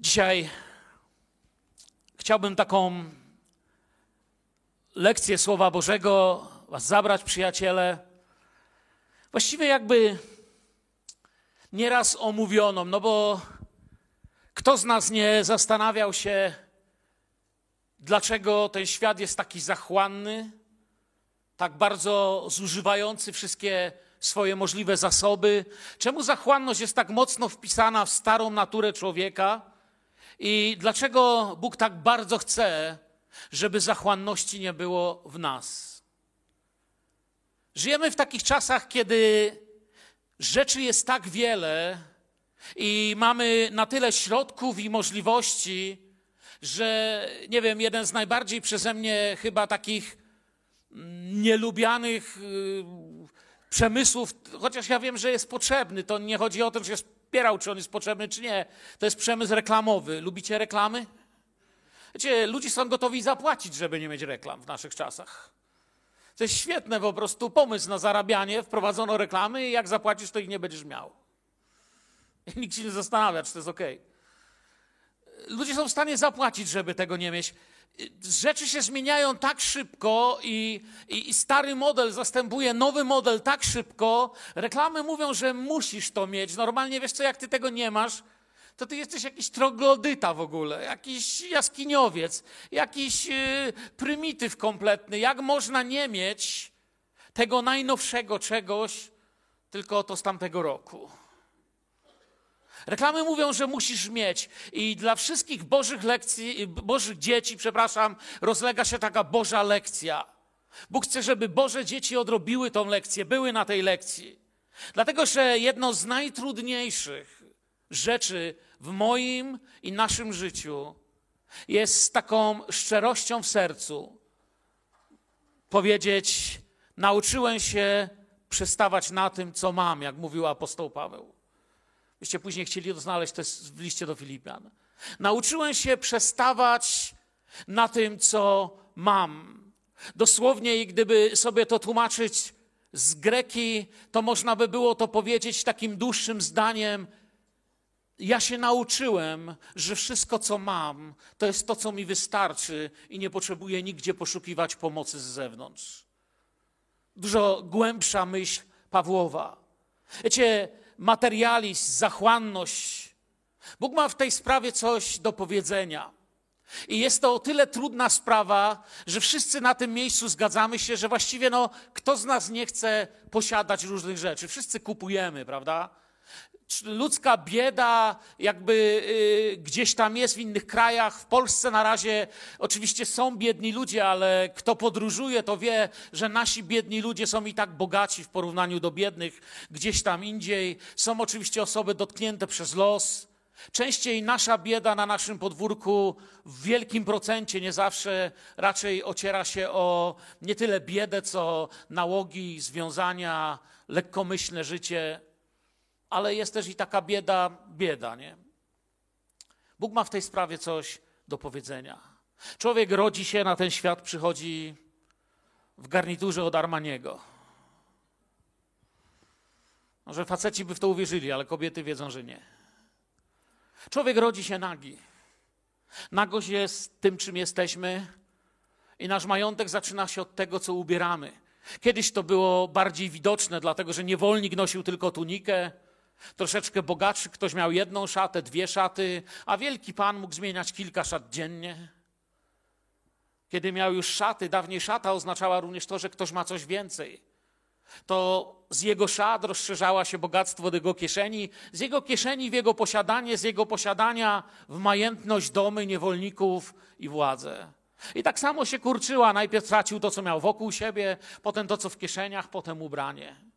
Dzisiaj chciałbym taką lekcję Słowa Bożego Was zabrać, przyjaciele. Właściwie jakby nieraz omówioną, no bo kto z nas nie zastanawiał się, dlaczego ten świat jest taki zachłanny, tak bardzo zużywający wszystkie swoje możliwe zasoby? Czemu zachłanność jest tak mocno wpisana w starą naturę człowieka? I dlaczego Bóg tak bardzo chce, żeby zachłanności nie było w nas? Żyjemy w takich czasach, kiedy rzeczy jest tak wiele i mamy na tyle środków i możliwości, że nie wiem, jeden z najbardziej przeze mnie chyba takich nielubianych y, przemysłów, chociaż ja wiem, że jest potrzebny, to nie chodzi o to, że jest wspierał, czy on jest potrzebny, czy nie. To jest przemysł reklamowy. Lubicie reklamy? Wiecie, ludzie są gotowi zapłacić, żeby nie mieć reklam w naszych czasach. To jest świetne po prostu pomysł na zarabianie. Wprowadzono reklamy i jak zapłacisz, to ich nie będziesz miał. I nikt się nie zastanawia, czy to jest ok. Ludzie są w stanie zapłacić, żeby tego nie mieć rzeczy się zmieniają tak szybko i, i, stary model zastępuje nowy model tak szybko. Reklamy mówią, że musisz to mieć. Normalnie wiesz co, jak ty tego nie masz, to ty jesteś jakiś troglodyta w ogóle, jakiś jaskiniowiec, jakiś yy, prymityw kompletny. Jak można nie mieć tego najnowszego czegoś, tylko to z tamtego roku? Reklamy mówią, że musisz mieć. I dla wszystkich bożych lekcji, bożych dzieci, przepraszam, rozlega się taka Boża lekcja. Bóg chce, żeby Boże dzieci odrobiły tą lekcję, były na tej lekcji. Dlatego, że jedno z najtrudniejszych rzeczy w moim i naszym życiu jest z taką szczerością w sercu powiedzieć: Nauczyłem się przestawać na tym, co mam, jak mówił apostoł Paweł. Byście później chcieli to znaleźć, to jest w liście do Filipian. Nauczyłem się przestawać na tym, co mam. Dosłownie, gdyby sobie to tłumaczyć z greki, to można by było to powiedzieć takim dłuższym zdaniem. Ja się nauczyłem, że wszystko, co mam, to jest to, co mi wystarczy i nie potrzebuję nigdzie poszukiwać pomocy z zewnątrz. Dużo głębsza myśl Pawłowa. Wiecie, materializm, zachłanność. Bóg ma w tej sprawie coś do powiedzenia. I jest to o tyle trudna sprawa, że wszyscy na tym miejscu zgadzamy się, że właściwie no, kto z nas nie chce posiadać różnych rzeczy? Wszyscy kupujemy, prawda? Ludzka bieda jakby y, gdzieś tam jest w innych krajach. W Polsce na razie oczywiście są biedni ludzie, ale kto podróżuje, to wie, że nasi biedni ludzie są i tak bogaci w porównaniu do biednych gdzieś tam indziej. Są oczywiście osoby dotknięte przez los. Częściej nasza bieda na naszym podwórku w wielkim procencie, nie zawsze, raczej ociera się o nie tyle biedę, co nałogi, związania, lekkomyślne życie ale jest też i taka bieda, bieda, nie? Bóg ma w tej sprawie coś do powiedzenia. Człowiek rodzi się na ten świat, przychodzi w garniturze od Armaniego. Może faceci by w to uwierzyli, ale kobiety wiedzą, że nie. Człowiek rodzi się nagi. Nagość jest tym, czym jesteśmy, i nasz majątek zaczyna się od tego, co ubieramy. Kiedyś to było bardziej widoczne, dlatego że niewolnik nosił tylko tunikę, Troszeczkę bogatszy ktoś miał jedną szatę, dwie szaty, a wielki pan mógł zmieniać kilka szat dziennie. Kiedy miał już szaty, dawniej szata oznaczała również to, że ktoś ma coś więcej. To z jego szat rozszerzała się bogactwo do jego kieszeni, z jego kieszeni w jego posiadanie, z jego posiadania w majętność domy, niewolników i władzę. I tak samo się kurczyła. Najpierw tracił to, co miał wokół siebie, potem to, co w kieszeniach, potem ubranie.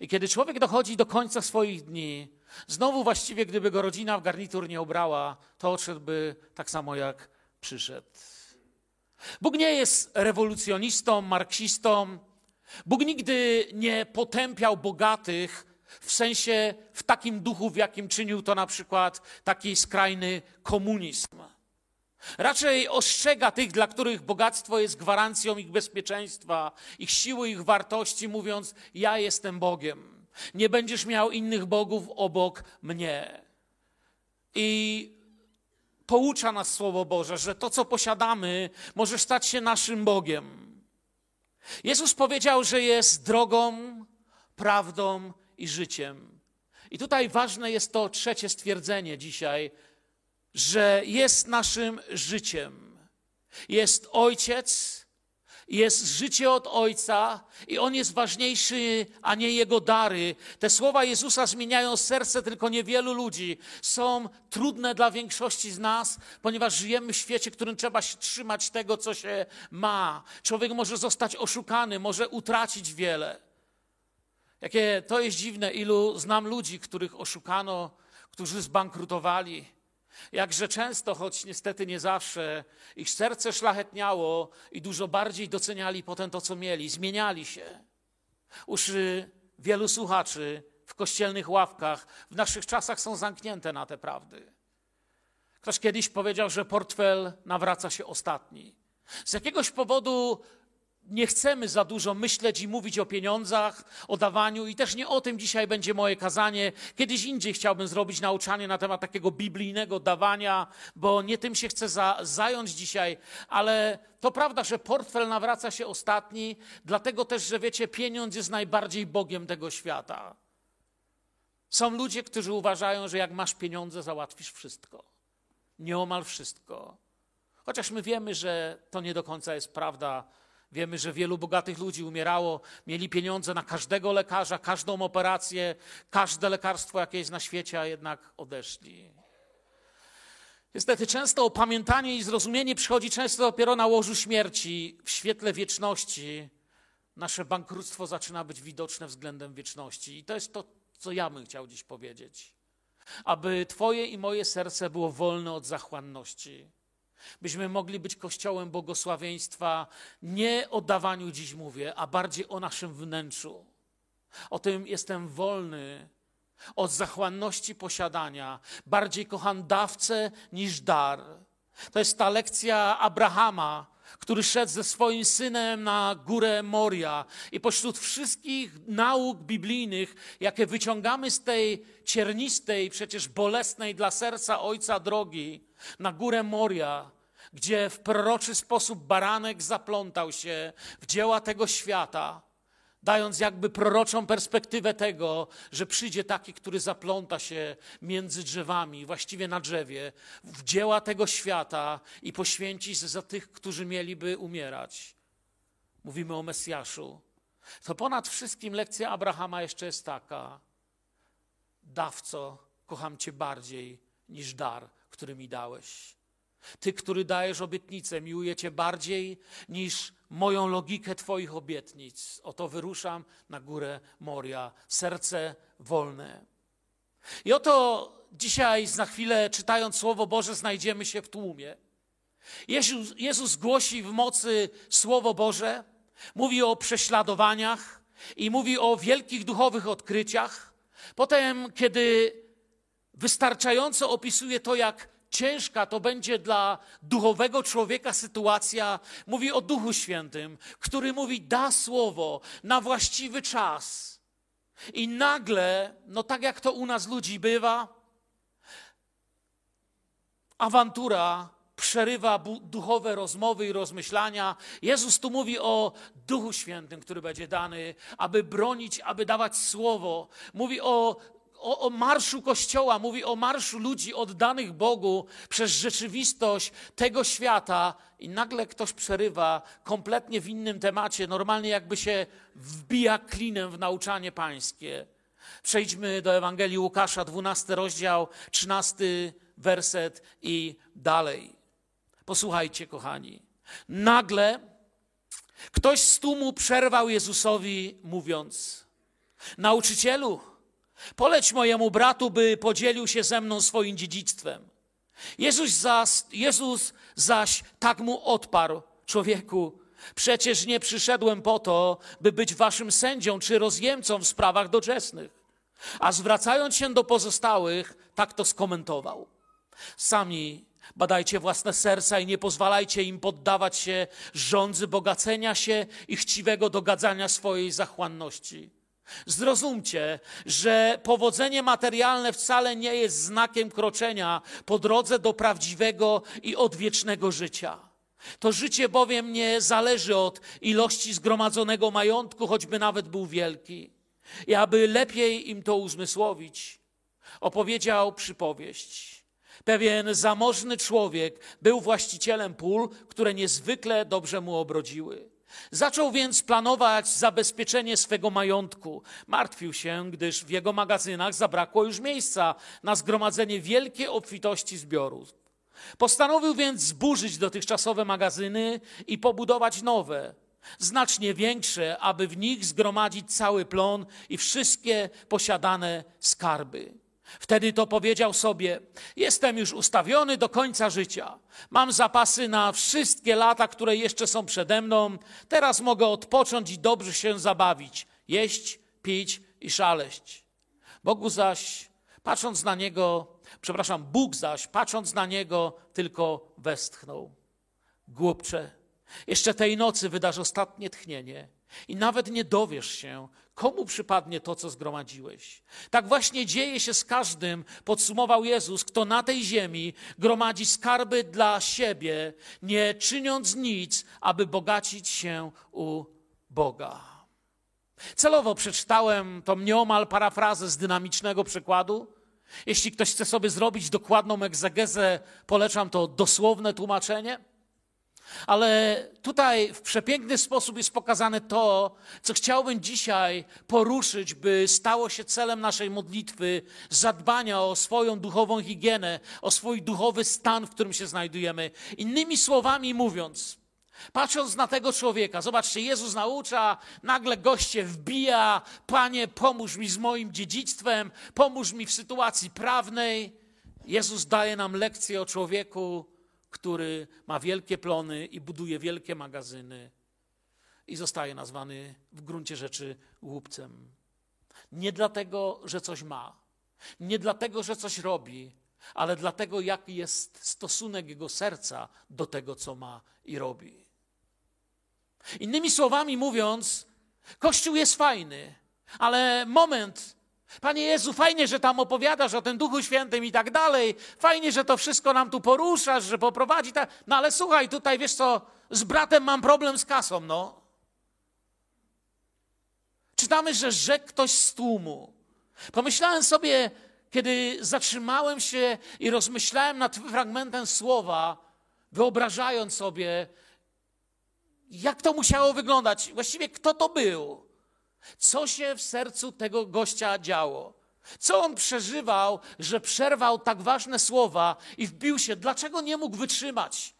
I kiedy człowiek dochodzi do końca swoich dni, znowu właściwie gdyby go rodzina w garnitur nie ubrała, to odszedłby tak samo jak przyszedł. Bóg nie jest rewolucjonistą, marksistą. Bóg nigdy nie potępiał bogatych w sensie w takim duchu, w jakim czynił to na przykład taki skrajny komunizm. Raczej ostrzega tych, dla których bogactwo jest gwarancją ich bezpieczeństwa, ich siły, ich wartości, mówiąc: Ja jestem Bogiem. Nie będziesz miał innych bogów obok mnie. I poucza nas Słowo Boże, że to, co posiadamy, może stać się naszym Bogiem. Jezus powiedział, że jest drogą, prawdą i życiem. I tutaj ważne jest to trzecie stwierdzenie dzisiaj, że jest naszym życiem. Jest Ojciec, jest życie od Ojca i On jest ważniejszy, a nie Jego dary. Te słowa Jezusa zmieniają serce tylko niewielu ludzi. Są trudne dla większości z nas, ponieważ żyjemy w świecie, w którym trzeba się trzymać tego, co się ma. Człowiek może zostać oszukany, może utracić wiele. Jakie to jest dziwne, ilu znam ludzi, których oszukano, którzy zbankrutowali Jakże często, choć niestety nie zawsze, ich serce szlachetniało i dużo bardziej doceniali potem to, co mieli, zmieniali się. Uszy wielu słuchaczy w kościelnych ławkach w naszych czasach są zamknięte na te prawdy. Ktoś kiedyś powiedział, że portfel nawraca się ostatni. Z jakiegoś powodu nie chcemy za dużo myśleć i mówić o pieniądzach, o dawaniu, i też nie o tym dzisiaj będzie moje kazanie. Kiedyś indziej chciałbym zrobić nauczanie na temat takiego biblijnego dawania, bo nie tym się chcę za, zająć dzisiaj, ale to prawda, że portfel nawraca się ostatni, dlatego też, że wiecie, pieniądz jest najbardziej Bogiem tego świata. Są ludzie, którzy uważają, że jak masz pieniądze, załatwisz wszystko. Nieomal wszystko. Chociaż my wiemy, że to nie do końca jest prawda Wiemy, że wielu bogatych ludzi umierało, mieli pieniądze na każdego lekarza, każdą operację, każde lekarstwo, jakie jest na świecie, a jednak odeszli. Niestety często opamiętanie i zrozumienie przychodzi często dopiero na łożu śmierci, w świetle wieczności. Nasze bankructwo zaczyna być widoczne względem wieczności. I to jest to, co ja bym chciał dziś powiedzieć. Aby Twoje i moje serce było wolne od zachłanności byśmy mogli być kościołem błogosławieństwa nie o dawaniu dziś mówię, a bardziej o naszym wnętrzu. O tym jestem wolny od zachłanności posiadania. Bardziej kocham dawcę niż dar. To jest ta lekcja Abrahama, który szedł ze swoim synem na górę Moria. I pośród wszystkich nauk biblijnych, jakie wyciągamy z tej ciernistej, przecież bolesnej dla serca ojca drogi, na górę Moria, gdzie w proroczy sposób baranek zaplątał się w dzieła tego świata, dając jakby proroczą perspektywę tego, że przyjdzie taki, który zapląta się między drzewami, właściwie na drzewie, w dzieła tego świata i poświęci się za tych, którzy mieliby umierać. Mówimy o Mesjaszu. To ponad wszystkim lekcja Abrahama jeszcze jest taka: Dawco, kocham Cię bardziej niż dar, który mi dałeś. Ty, który dajesz obietnicę, miłuję Cię bardziej niż moją logikę Twoich obietnic. Oto wyruszam na górę Moria, serce wolne. I oto dzisiaj, za chwilę, czytając Słowo Boże, znajdziemy się w tłumie. Jezus, Jezus głosi w mocy Słowo Boże, mówi o prześladowaniach i mówi o wielkich duchowych odkryciach. Potem, kiedy wystarczająco opisuje to, jak ciężka to będzie dla duchowego człowieka sytuacja, mówi o Duchu Świętym, który mówi, da słowo na właściwy czas. I nagle, no tak jak to u nas ludzi bywa, awantura przerywa duchowe rozmowy i rozmyślania. Jezus tu mówi o Duchu Świętym, który będzie dany, aby bronić, aby dawać słowo. Mówi o o, o, marszu Kościoła, mówi o marszu ludzi oddanych Bogu przez rzeczywistość tego świata, i nagle ktoś przerywa kompletnie w innym temacie, normalnie jakby się wbija klinem w nauczanie pańskie. Przejdźmy do Ewangelii Łukasza, 12 rozdział, 13 werset i dalej. Posłuchajcie, kochani. Nagle ktoś z tłumu przerwał Jezusowi, mówiąc: Nauczycielu, Poleć mojemu bratu, by podzielił się ze mną swoim dziedzictwem. Jezus zaś, Jezus zaś tak mu odparł, człowieku, przecież nie przyszedłem po to, by być waszym sędzią czy rozjemcą w sprawach doczesnych. A zwracając się do pozostałych, tak to skomentował. Sami badajcie własne serca i nie pozwalajcie im poddawać się rządzy bogacenia się i chciwego dogadzania swojej zachłanności Zrozumcie, że powodzenie materialne wcale nie jest znakiem kroczenia po drodze do prawdziwego i odwiecznego życia. To życie bowiem nie zależy od ilości zgromadzonego majątku, choćby nawet był wielki. I aby lepiej im to uzmysłowić, opowiedział przypowieść. Pewien zamożny człowiek był właścicielem pól, które niezwykle dobrze mu obrodziły. Zaczął więc planować zabezpieczenie swego majątku. Martwił się, gdyż w jego magazynach zabrakło już miejsca na zgromadzenie wielkiej obfitości zbiorów. Postanowił więc zburzyć dotychczasowe magazyny i pobudować nowe, znacznie większe, aby w nich zgromadzić cały plon i wszystkie posiadane skarby. Wtedy to powiedział sobie: Jestem już ustawiony do końca życia. Mam zapasy na wszystkie lata, które jeszcze są przede mną. Teraz mogę odpocząć i dobrze się zabawić, jeść, pić i szaleść. Bogu zaś, patrząc na niego, przepraszam, Bóg zaś, patrząc na niego, tylko westchnął. Głupcze, jeszcze tej nocy wydasz ostatnie tchnienie i nawet nie dowiesz się, komu przypadnie to, co zgromadziłeś. Tak właśnie dzieje się z każdym, podsumował Jezus, kto na tej ziemi gromadzi skarby dla siebie, nie czyniąc nic, aby bogacić się u Boga. Celowo przeczytałem tą nieomal parafrazę z dynamicznego przykładu. Jeśli ktoś chce sobie zrobić dokładną egzegezę, polecam to dosłowne tłumaczenie. Ale tutaj w przepiękny sposób jest pokazane to, co chciałbym dzisiaj poruszyć, by stało się celem naszej modlitwy, zadbania o swoją duchową higienę, o swój duchowy stan, w którym się znajdujemy. Innymi słowami mówiąc, patrząc na tego człowieka, zobaczcie, Jezus naucza, nagle goście wbija, Panie, pomóż mi z moim dziedzictwem, pomóż mi w sytuacji prawnej. Jezus daje nam lekcję o człowieku, który ma wielkie plony i buduje wielkie magazyny i zostaje nazwany w gruncie rzeczy głupcem. Nie dlatego, że coś ma, nie dlatego, że coś robi, ale dlatego, jaki jest stosunek jego serca do tego, co ma i robi. Innymi słowami mówiąc, Kościół jest fajny, ale moment, Panie Jezu, fajnie, że tam opowiadasz o tym Duchu Świętym i tak dalej. Fajnie, że to wszystko nam tu poruszasz, że poprowadzi tak. No ale słuchaj, tutaj wiesz co, z bratem mam problem z kasą, no. Czytamy, że rzekł ktoś z tłumu. Pomyślałem sobie, kiedy zatrzymałem się i rozmyślałem nad fragmentem słowa, wyobrażając sobie, jak to musiało wyglądać, właściwie kto to był. Co się w sercu tego gościa działo? Co on przeżywał, że przerwał tak ważne słowa i wbił się? Dlaczego nie mógł wytrzymać?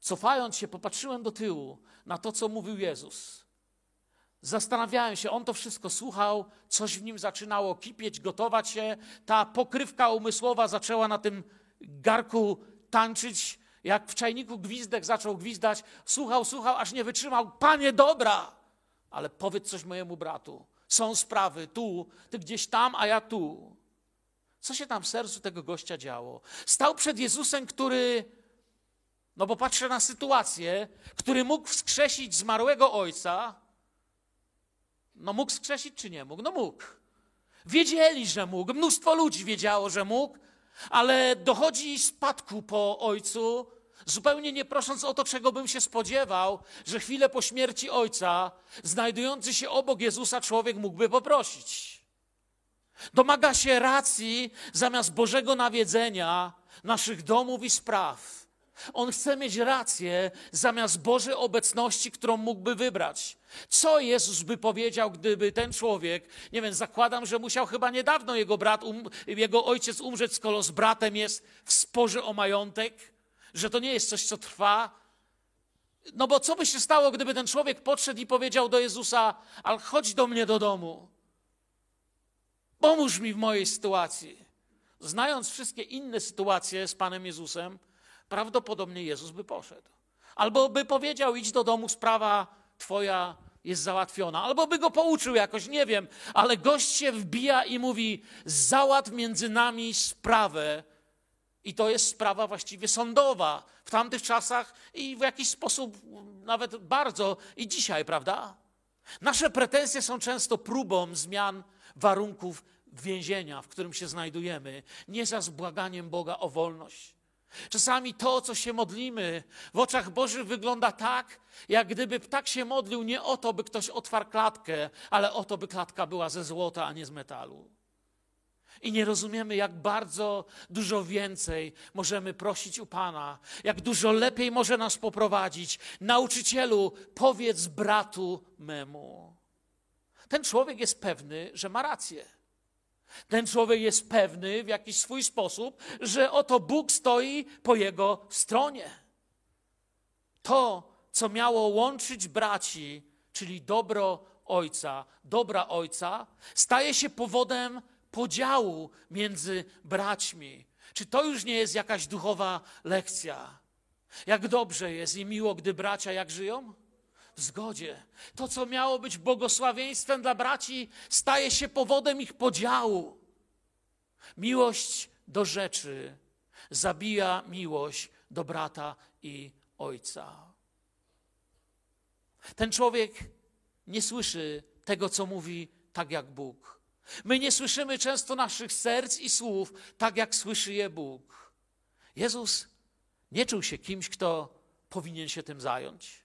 Cofając się, popatrzyłem do tyłu na to, co mówił Jezus. Zastanawiałem się, on to wszystko słuchał, coś w nim zaczynało kipieć, gotować się. Ta pokrywka umysłowa zaczęła na tym garku tańczyć, jak w czajniku gwizdek zaczął gwizdać. Słuchał, słuchał, aż nie wytrzymał. Panie dobra! Ale powiedz coś mojemu bratu. Są sprawy tu, ty gdzieś tam, a ja tu. Co się tam w sercu tego gościa działo? Stał przed Jezusem, który, no bo patrzę na sytuację, który mógł wskrzesić zmarłego ojca. No mógł wskrzesić czy nie mógł? No mógł. Wiedzieli, że mógł, mnóstwo ludzi wiedziało, że mógł, ale dochodzi spadku po ojcu, zupełnie nie prosząc o to, czego bym się spodziewał, że chwilę po śmierci ojca, znajdujący się obok Jezusa człowiek mógłby poprosić. Domaga się racji zamiast Bożego nawiedzenia naszych domów i spraw. On chce mieć rację zamiast Bożej obecności, którą mógłby wybrać. Co Jezus by powiedział, gdyby ten człowiek, nie wiem, zakładam, że musiał chyba niedawno jego brat, um, jego ojciec umrzeć, skoro z bratem jest w sporze o majątek? Że to nie jest coś, co trwa. No bo co by się stało, gdyby ten człowiek podszedł i powiedział do Jezusa: Ale chodź do mnie do domu, pomóż mi w mojej sytuacji. Znając wszystkie inne sytuacje z Panem Jezusem, prawdopodobnie Jezus by poszedł. Albo by powiedział: Idź do domu, sprawa Twoja jest załatwiona. Albo by go pouczył jakoś, nie wiem, ale gość się wbija i mówi: Załatw między nami sprawę, i to jest sprawa właściwie sądowa w tamtych czasach i w jakiś sposób nawet bardzo i dzisiaj, prawda? Nasze pretensje są często próbą zmian warunków więzienia, w którym się znajdujemy, nie za zbłaganiem Boga o wolność. Czasami to, co się modlimy, w oczach Bożych wygląda tak, jak gdyby ptak się modlił nie o to, by ktoś otwarł klatkę, ale o to, by klatka była ze złota, a nie z metalu. I nie rozumiemy, jak bardzo dużo więcej możemy prosić u Pana, jak dużo lepiej może nas poprowadzić. Nauczycielu, powiedz bratu memu. Ten człowiek jest pewny, że ma rację. Ten człowiek jest pewny w jakiś swój sposób, że oto Bóg stoi po jego stronie. To, co miało łączyć braci, czyli dobro ojca, dobra ojca, staje się powodem podziału między braćmi. Czy to już nie jest jakaś duchowa lekcja? Jak dobrze jest i miło, gdy bracia jak żyją? W zgodzie. To, co miało być błogosławieństwem dla braci, staje się powodem ich podziału. Miłość do rzeczy zabija miłość do brata i ojca. Ten człowiek nie słyszy tego, co mówi tak jak Bóg. My nie słyszymy często naszych serc i słów tak, jak słyszy je Bóg. Jezus nie czuł się kimś, kto powinien się tym zająć.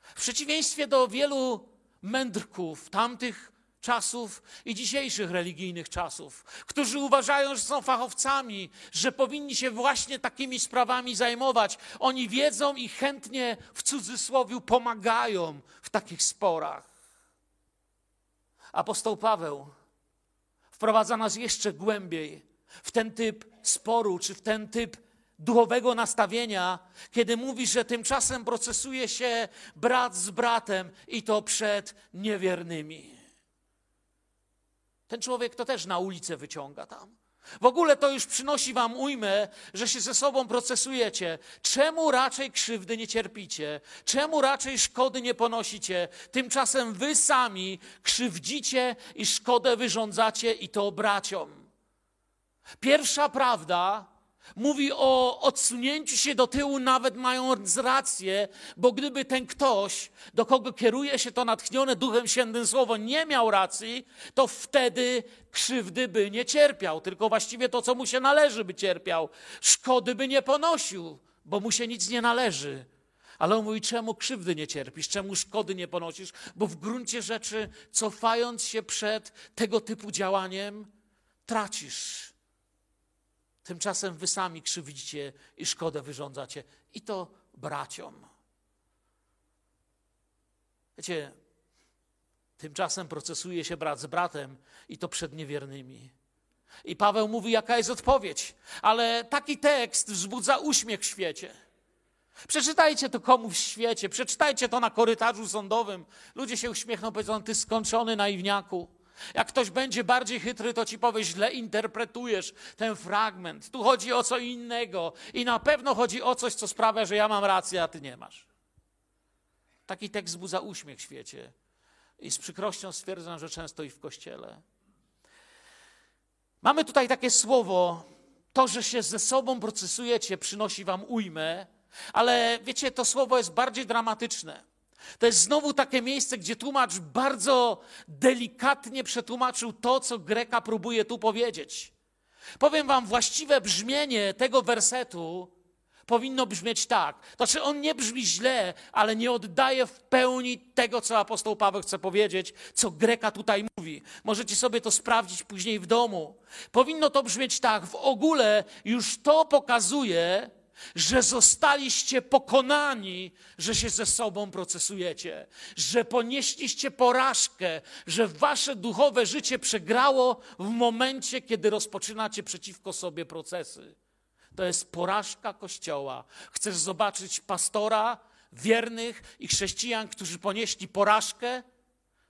W przeciwieństwie do wielu mędrków tamtych czasów i dzisiejszych religijnych czasów, którzy uważają, że są fachowcami, że powinni się właśnie takimi sprawami zajmować. Oni wiedzą i chętnie w cudzysłowie pomagają w takich sporach. Apostoł Paweł wprowadza nas jeszcze głębiej w ten typ sporu, czy w ten typ duchowego nastawienia, kiedy mówi, że tymczasem procesuje się brat z bratem i to przed niewiernymi. Ten człowiek to też na ulicę wyciąga tam. W ogóle to już przynosi wam ujmę, że się ze sobą procesujecie. Czemu raczej krzywdy nie cierpicie? Czemu raczej szkody nie ponosicie? Tymczasem wy sami krzywdzicie i szkodę wyrządzacie i to braciom. Pierwsza prawda Mówi o odsunięciu się do tyłu, nawet mając rację, bo gdyby ten ktoś, do kogo kieruje się to natchnione Duchem Świętym Słowo, nie miał racji, to wtedy krzywdy by nie cierpiał, tylko właściwie to, co mu się należy, by cierpiał. Szkody by nie ponosił, bo mu się nic nie należy. Ale on mówi, czemu krzywdy nie cierpisz, czemu szkody nie ponosisz? Bo w gruncie rzeczy, cofając się przed tego typu działaniem, tracisz Tymczasem wy sami krzywdzicie i szkodę wyrządzacie. I to braciom. Wiecie, tymczasem procesuje się brat z bratem i to przed niewiernymi. I Paweł mówi, jaka jest odpowiedź. Ale taki tekst wzbudza uśmiech w świecie. Przeczytajcie to komu w świecie, przeczytajcie to na korytarzu sądowym. Ludzie się uśmiechną, powiedzą, ty skończony naiwniaku. Jak ktoś będzie bardziej chytry, to ci powie, źle interpretujesz ten fragment. Tu chodzi o co innego i na pewno chodzi o coś, co sprawia, że ja mam rację, a ty nie masz. Taki tekst wzbudza uśmiech w świecie. I z przykrością stwierdzam, że często i w kościele. Mamy tutaj takie słowo, to, że się ze sobą procesujecie, przynosi wam ujmę, ale wiecie, to słowo jest bardziej dramatyczne. To jest znowu takie miejsce, gdzie tłumacz bardzo delikatnie przetłumaczył to, co Greka próbuje tu powiedzieć. Powiem wam, właściwe brzmienie tego wersetu powinno brzmieć tak. Znaczy, on nie brzmi źle, ale nie oddaje w pełni tego, co apostoł Paweł chce powiedzieć, co Greka tutaj mówi. Możecie sobie to sprawdzić później w domu. Powinno to brzmieć tak. W ogóle już to pokazuje, że zostaliście pokonani, że się ze sobą procesujecie, że ponieśliście porażkę, że wasze duchowe życie przegrało w momencie, kiedy rozpoczynacie przeciwko sobie procesy. To jest porażka Kościoła. Chcesz zobaczyć pastora, wiernych i chrześcijan, którzy ponieśli porażkę?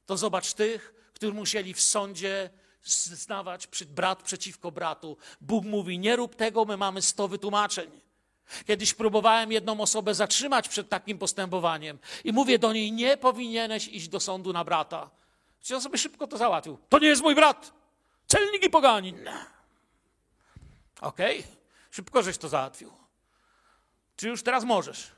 To zobacz tych, którzy musieli w sądzie znawać brat przeciwko bratu. Bóg mówi: Nie rób tego, my mamy sto wytłumaczeń. Kiedyś próbowałem jedną osobę zatrzymać przed takim postępowaniem i mówię do niej, nie powinieneś iść do sądu na brata. On sobie szybko to załatwił. To nie jest mój brat. Celnik i poganin. Okej, okay. szybko żeś to załatwił. Czy już teraz możesz?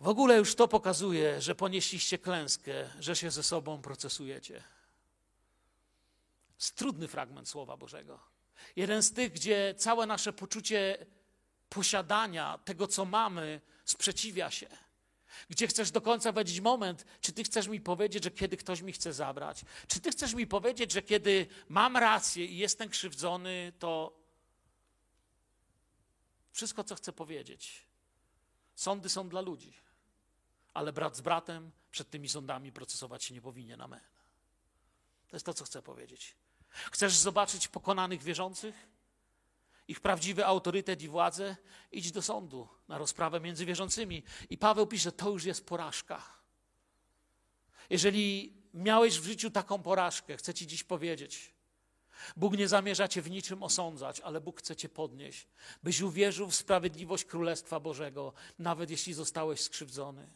W ogóle już to pokazuje, że ponieśliście klęskę, że się ze sobą procesujecie. Jest trudny fragment Słowa Bożego. Jeden z tych, gdzie całe nasze poczucie posiadania tego, co mamy, sprzeciwia się. Gdzie chcesz do końca powiedzieć moment, czy ty chcesz mi powiedzieć, że kiedy ktoś mi chce zabrać, czy ty chcesz mi powiedzieć, że kiedy mam rację i jestem krzywdzony, to wszystko, co chcę powiedzieć. Sądy są dla ludzi, ale brat z bratem przed tymi sądami procesować się nie powinien. Amen. To jest to, co chcę powiedzieć. Chcesz zobaczyć pokonanych wierzących? Ich prawdziwy autorytet i władzę? Idź do sądu na rozprawę między wierzącymi. I Paweł pisze, to już jest porażka. Jeżeli miałeś w życiu taką porażkę, chcę Ci dziś powiedzieć, Bóg nie zamierza Cię w niczym osądzać, ale Bóg chce Cię podnieść, byś uwierzył w sprawiedliwość Królestwa Bożego, nawet jeśli zostałeś skrzywdzony.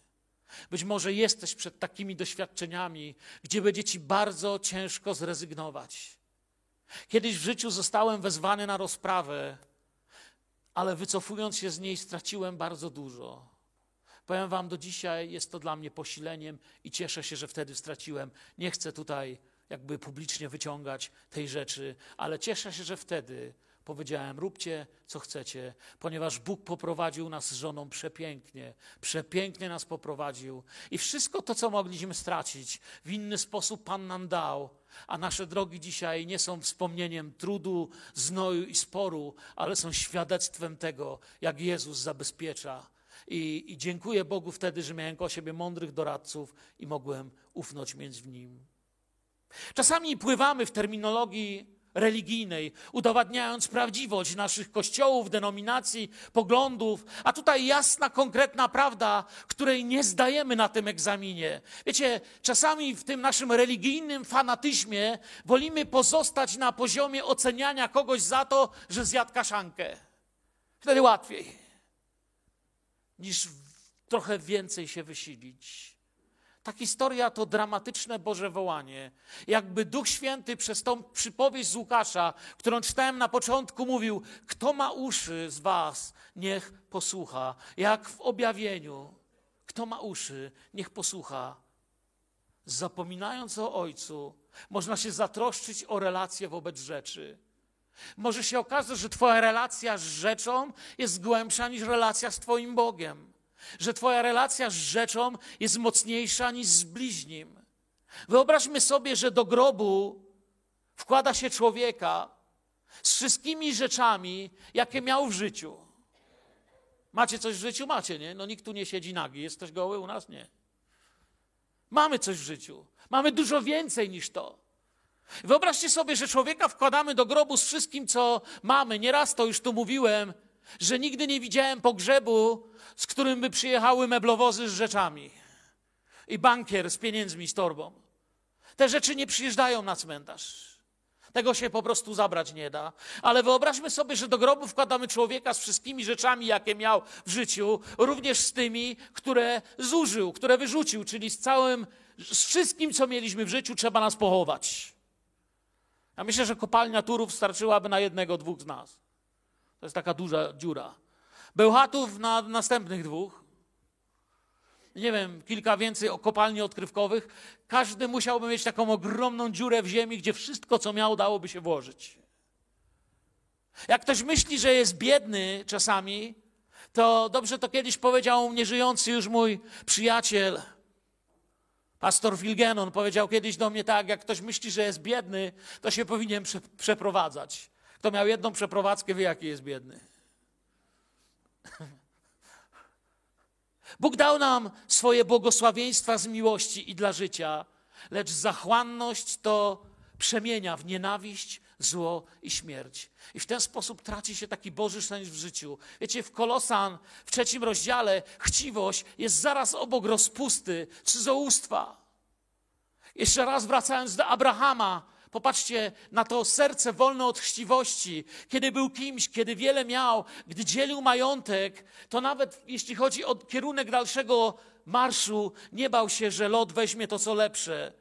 Być może jesteś przed takimi doświadczeniami, gdzie będzie Ci bardzo ciężko zrezygnować. Kiedyś w życiu zostałem wezwany na rozprawę, ale wycofując się z niej, straciłem bardzo dużo. Powiem Wam, do dzisiaj jest to dla mnie posileniem i cieszę się, że wtedy straciłem. Nie chcę tutaj jakby publicznie wyciągać tej rzeczy, ale cieszę się, że wtedy powiedziałem: róbcie co chcecie, ponieważ Bóg poprowadził nas z żoną przepięknie, przepięknie nas poprowadził i wszystko to, co mogliśmy stracić, w inny sposób Pan nam dał. A nasze drogi dzisiaj nie są wspomnieniem trudu, znoju i sporu, ale są świadectwem tego, jak Jezus zabezpiecza. I, I dziękuję Bogu wtedy, że miałem o siebie mądrych doradców i mogłem ufnąć między nim. Czasami pływamy w terminologii religijnej, udowadniając prawdziwość naszych kościołów, denominacji, poglądów, a tutaj jasna, konkretna prawda, której nie zdajemy na tym egzaminie. Wiecie, czasami w tym naszym religijnym fanatyzmie wolimy pozostać na poziomie oceniania kogoś za to, że zjadł kaszankę. Wtedy łatwiej, niż trochę więcej się wysilić ta historia to dramatyczne Boże wołanie. Jakby Duch Święty przez tą przypowieść z Łukasza, którą czytałem na początku, mówił: Kto ma uszy z Was, niech posłucha. Jak w objawieniu. Kto ma uszy, niech posłucha. Zapominając o Ojcu, można się zatroszczyć o relacje wobec rzeczy. Może się okazać, że Twoja relacja z rzeczą jest głębsza niż relacja z Twoim Bogiem że Twoja relacja z rzeczą jest mocniejsza niż z bliźnim. Wyobraźmy sobie, że do grobu wkłada się człowieka z wszystkimi rzeczami, jakie miał w życiu. Macie coś w życiu? Macie, nie? No nikt tu nie siedzi nagi. Jesteś goły u nas? Nie. Mamy coś w życiu. Mamy dużo więcej niż to. Wyobraźcie sobie, że człowieka wkładamy do grobu z wszystkim, co mamy. Nieraz to już tu mówiłem, że nigdy nie widziałem pogrzebu, z którym by przyjechały meblowozy z rzeczami i bankier z pieniędzmi, z torbą. Te rzeczy nie przyjeżdżają na cmentarz. Tego się po prostu zabrać nie da. Ale wyobraźmy sobie, że do grobu wkładamy człowieka z wszystkimi rzeczami, jakie miał w życiu, również z tymi, które zużył, które wyrzucił, czyli z całym, z wszystkim, co mieliśmy w życiu, trzeba nas pochować. Ja myślę, że kopalnia Turów starczyłaby na jednego, dwóch z nas. To jest taka duża dziura. Bełchatów na następnych dwóch. Nie wiem, kilka więcej kopalni odkrywkowych. Każdy musiałby mieć taką ogromną dziurę w ziemi, gdzie wszystko, co miał, dałoby się włożyć. Jak ktoś myśli, że jest biedny czasami, to dobrze to kiedyś powiedział nieżyjący już mój przyjaciel, pastor Wilgenon, powiedział kiedyś do mnie tak, jak ktoś myśli, że jest biedny, to się powinien prze przeprowadzać. Kto miał jedną przeprowadzkę, wie, jaki jest biedny. Bóg dał nam swoje błogosławieństwa z miłości i dla życia, lecz zachłanność to przemienia w nienawiść, zło i śmierć. I w ten sposób traci się taki Boży sens w życiu. Wiecie, w Kolosan, w trzecim rozdziale, chciwość jest zaraz obok rozpusty, cudzołóstwa. Jeszcze raz wracając do Abrahama, Popatrzcie na to serce wolne od chciwości. Kiedy był kimś, kiedy wiele miał, gdy dzielił majątek, to nawet jeśli chodzi o kierunek dalszego marszu, nie bał się, że lot weźmie to, co lepsze.